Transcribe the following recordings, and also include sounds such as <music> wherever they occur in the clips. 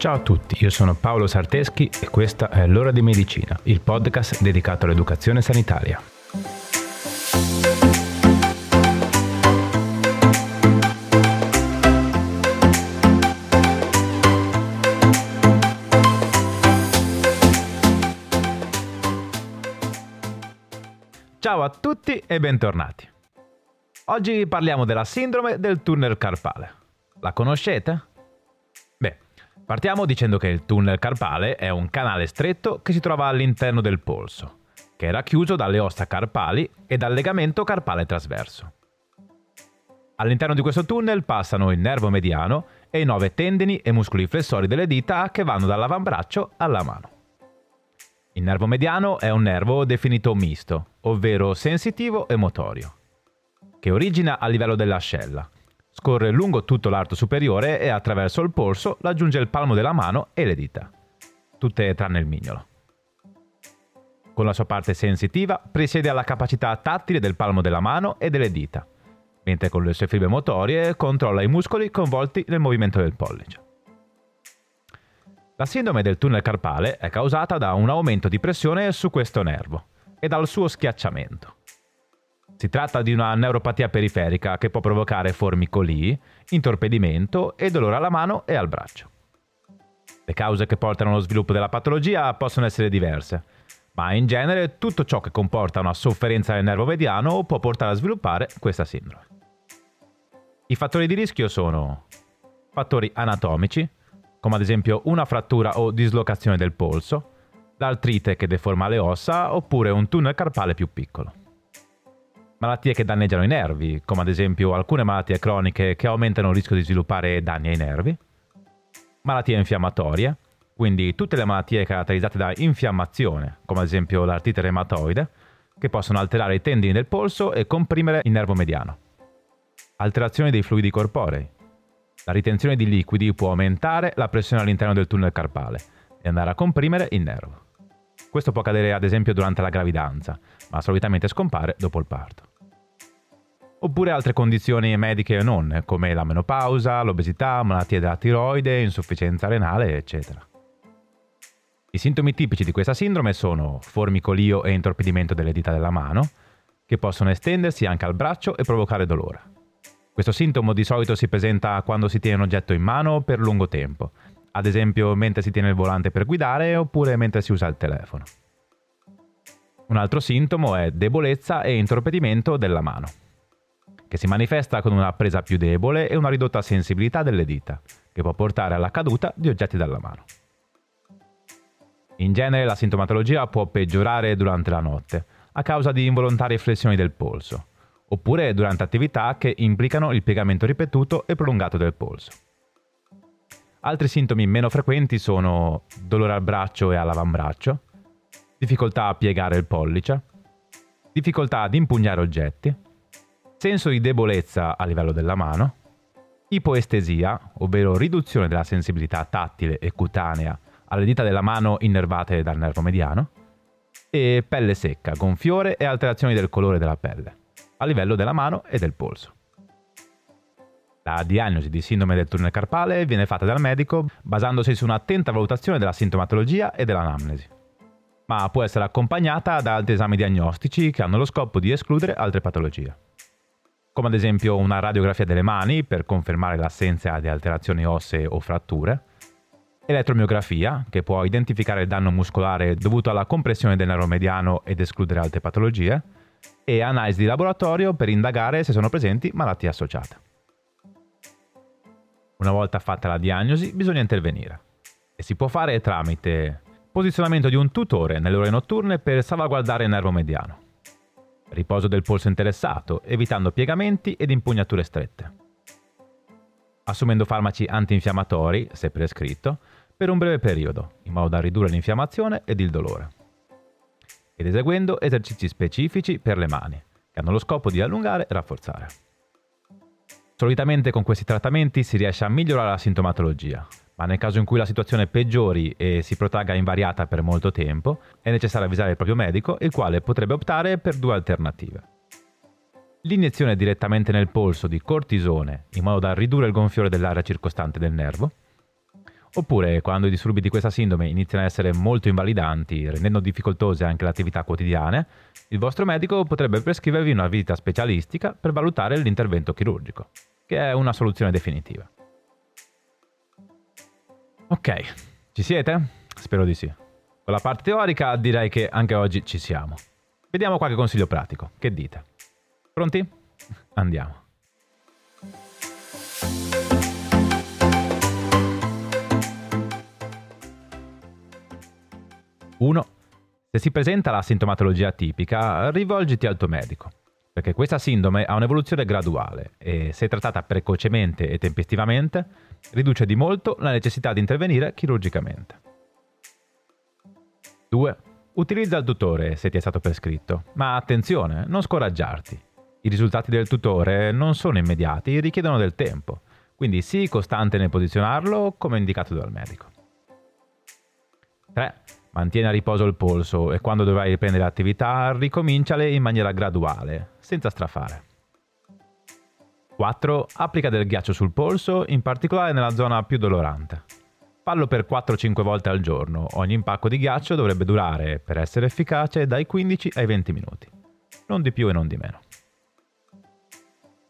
Ciao a tutti, io sono Paolo Sarteschi e questa è L'ora di medicina, il podcast dedicato all'educazione sanitaria. Ciao a tutti e bentornati. Oggi parliamo della sindrome del tunnel carpale. La conoscete? Partiamo dicendo che il tunnel carpale è un canale stretto che si trova all'interno del polso, che è racchiuso dalle ossa carpali e dal legamento carpale trasverso. All'interno di questo tunnel passano il nervo mediano e i nove tendini e muscoli flessori delle dita che vanno dall'avambraccio alla mano. Il nervo mediano è un nervo definito misto, ovvero sensitivo e motorio, che origina a livello dell'ascella, Scorre lungo tutto l'arto superiore e attraverso il polso raggiunge il palmo della mano e le dita, tutte tranne il mignolo. Con la sua parte sensitiva presiede alla capacità tattile del palmo della mano e delle dita, mentre con le sue fibre motorie controlla i muscoli coinvolti nel movimento del pollice. La sindrome del tunnel carpale è causata da un aumento di pressione su questo nervo e dal suo schiacciamento. Si tratta di una neuropatia periferica che può provocare formicolii, intorpidimento e dolore alla mano e al braccio. Le cause che portano allo sviluppo della patologia possono essere diverse, ma in genere tutto ciò che comporta una sofferenza del nervo mediano può portare a sviluppare questa sindrome. I fattori di rischio sono fattori anatomici, come ad esempio una frattura o dislocazione del polso, l'artrite che deforma le ossa oppure un tunnel carpale più piccolo malattie che danneggiano i nervi, come ad esempio alcune malattie croniche che aumentano il rischio di sviluppare danni ai nervi, malattie infiammatorie, quindi tutte le malattie caratterizzate da infiammazione, come ad esempio l'artrite reumatoide, che possono alterare i tendini del polso e comprimere il nervo mediano. Alterazione dei fluidi corporei. La ritenzione di liquidi può aumentare la pressione all'interno del tunnel carpale e andare a comprimere il nervo. Questo può accadere ad esempio durante la gravidanza, ma solitamente scompare dopo il parto oppure altre condizioni mediche o non, come la menopausa, l'obesità, malattie della tiroide, insufficienza renale, eccetera. I sintomi tipici di questa sindrome sono formicolio e intorpidimento delle dita della mano, che possono estendersi anche al braccio e provocare dolore. Questo sintomo di solito si presenta quando si tiene un oggetto in mano per lungo tempo, ad esempio mentre si tiene il volante per guidare oppure mentre si usa il telefono. Un altro sintomo è debolezza e intorpidimento della mano che si manifesta con una presa più debole e una ridotta sensibilità delle dita, che può portare alla caduta di oggetti dalla mano. In genere la sintomatologia può peggiorare durante la notte, a causa di involontarie flessioni del polso, oppure durante attività che implicano il piegamento ripetuto e prolungato del polso. Altri sintomi meno frequenti sono dolore al braccio e all'avambraccio, difficoltà a piegare il pollice, difficoltà ad impugnare oggetti, senso di debolezza a livello della mano, ipoestesia, ovvero riduzione della sensibilità tattile e cutanea alle dita della mano innervate dal nervo mediano, e pelle secca, gonfiore e alterazioni del colore della pelle, a livello della mano e del polso. La diagnosi di sindrome del tunnel carpale viene fatta dal medico basandosi su un'attenta valutazione della sintomatologia e dell'anamnesi, ma può essere accompagnata da altri esami diagnostici che hanno lo scopo di escludere altre patologie come ad esempio una radiografia delle mani per confermare l'assenza di alterazioni ossee o fratture, elettromiografia che può identificare il danno muscolare dovuto alla compressione del nervo mediano ed escludere altre patologie, e analisi di laboratorio per indagare se sono presenti malattie associate. Una volta fatta la diagnosi bisogna intervenire e si può fare tramite posizionamento di un tutore nelle ore notturne per salvaguardare il nervo mediano riposo del polso interessato, evitando piegamenti ed impugnature strette. Assumendo farmaci antinfiammatori, se prescritto, per un breve periodo, in modo da ridurre l'infiammazione ed il dolore. Ed eseguendo esercizi specifici per le mani, che hanno lo scopo di allungare e rafforzare. Solitamente con questi trattamenti si riesce a migliorare la sintomatologia, ma nel caso in cui la situazione peggiori e si protragga invariata per molto tempo, è necessario avvisare il proprio medico, il quale potrebbe optare per due alternative. L'iniezione direttamente nel polso di cortisone, in modo da ridurre il gonfiore dell'area circostante del nervo, Oppure quando i disturbi di questa sindrome iniziano ad essere molto invalidanti, rendendo difficoltose anche le attività quotidiane, il vostro medico potrebbe prescrivervi una visita specialistica per valutare l'intervento chirurgico, che è una soluzione definitiva. Ok, ci siete? Spero di sì. Con la parte teorica direi che anche oggi ci siamo. Vediamo qualche consiglio pratico. Che dite? Pronti? Andiamo. 1. Se si presenta la sintomatologia tipica, rivolgiti al tuo medico, perché questa sindrome ha un'evoluzione graduale e se trattata precocemente e tempestivamente, riduce di molto la necessità di intervenire chirurgicamente. 2. Utilizza il tutore se ti è stato prescritto, ma attenzione, non scoraggiarti. I risultati del tutore non sono immediati, richiedono del tempo, quindi sii costante nel posizionarlo come indicato dal medico. 3. Mantieni a riposo il polso e quando dovrai riprendere l'attività ricominciale in maniera graduale, senza strafare. 4. Applica del ghiaccio sul polso, in particolare nella zona più dolorante. Fallo per 4-5 volte al giorno. Ogni impacco di ghiaccio dovrebbe durare, per essere efficace, dai 15 ai 20 minuti. Non di più e non di meno.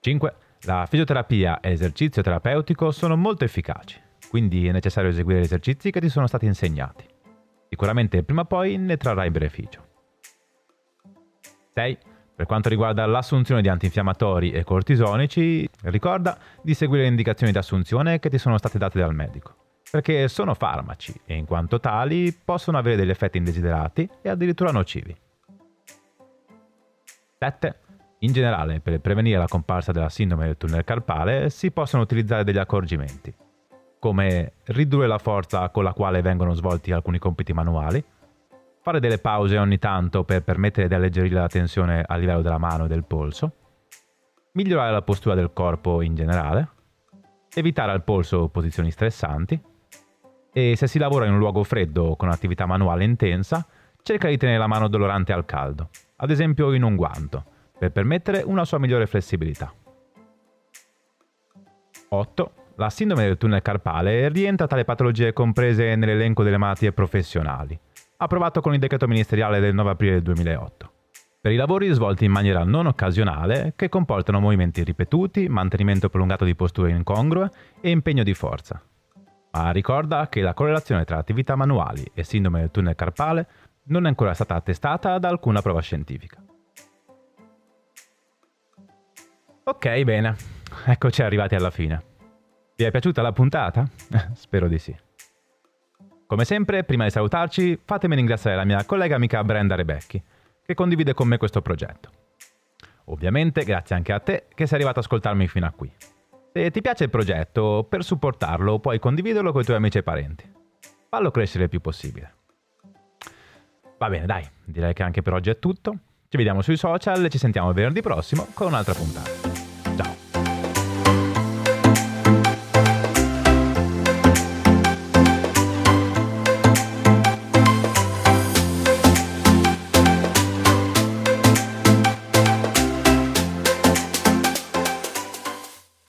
5. La fisioterapia e l'esercizio terapeutico sono molto efficaci, quindi è necessario eseguire gli esercizi che ti sono stati insegnati. Sicuramente prima o poi ne trarrai beneficio. 6. Per quanto riguarda l'assunzione di antinfiammatori e cortisonici, ricorda di seguire le indicazioni di assunzione che ti sono state date dal medico, perché sono farmaci e in quanto tali possono avere degli effetti indesiderati e addirittura nocivi. 7. In generale, per prevenire la comparsa della sindrome del tunnel carpale si possono utilizzare degli accorgimenti, come ridurre la forza con la quale vengono svolti alcuni compiti manuali, fare delle pause ogni tanto per permettere di alleggerire la tensione a livello della mano e del polso, migliorare la postura del corpo in generale, evitare al polso posizioni stressanti e se si lavora in un luogo freddo con attività manuale intensa, cerca di tenere la mano dolorante al caldo, ad esempio in un guanto, per permettere una sua migliore flessibilità. 8. La sindrome del tunnel carpale rientra tra le patologie comprese nell'elenco delle malattie professionali, approvato con il decreto ministeriale del 9 aprile 2008. Per i lavori svolti in maniera non occasionale, che comportano movimenti ripetuti, mantenimento prolungato di posture incongrue e impegno di forza. Ma ricorda che la correlazione tra attività manuali e sindrome del tunnel carpale non è ancora stata attestata da alcuna prova scientifica. Ok, bene. Eccoci arrivati alla fine. Vi è piaciuta la puntata? <laughs> Spero di sì. Come sempre, prima di salutarci, fatemi ringraziare la mia collega amica Brenda Rebecchi, che condivide con me questo progetto. Ovviamente grazie anche a te che sei arrivato ad ascoltarmi fino a qui. Se ti piace il progetto, per supportarlo puoi condividerlo con i tuoi amici e parenti. Fallo crescere il più possibile. Va bene, dai, direi che anche per oggi è tutto. Ci vediamo sui social e ci sentiamo venerdì prossimo con un'altra puntata.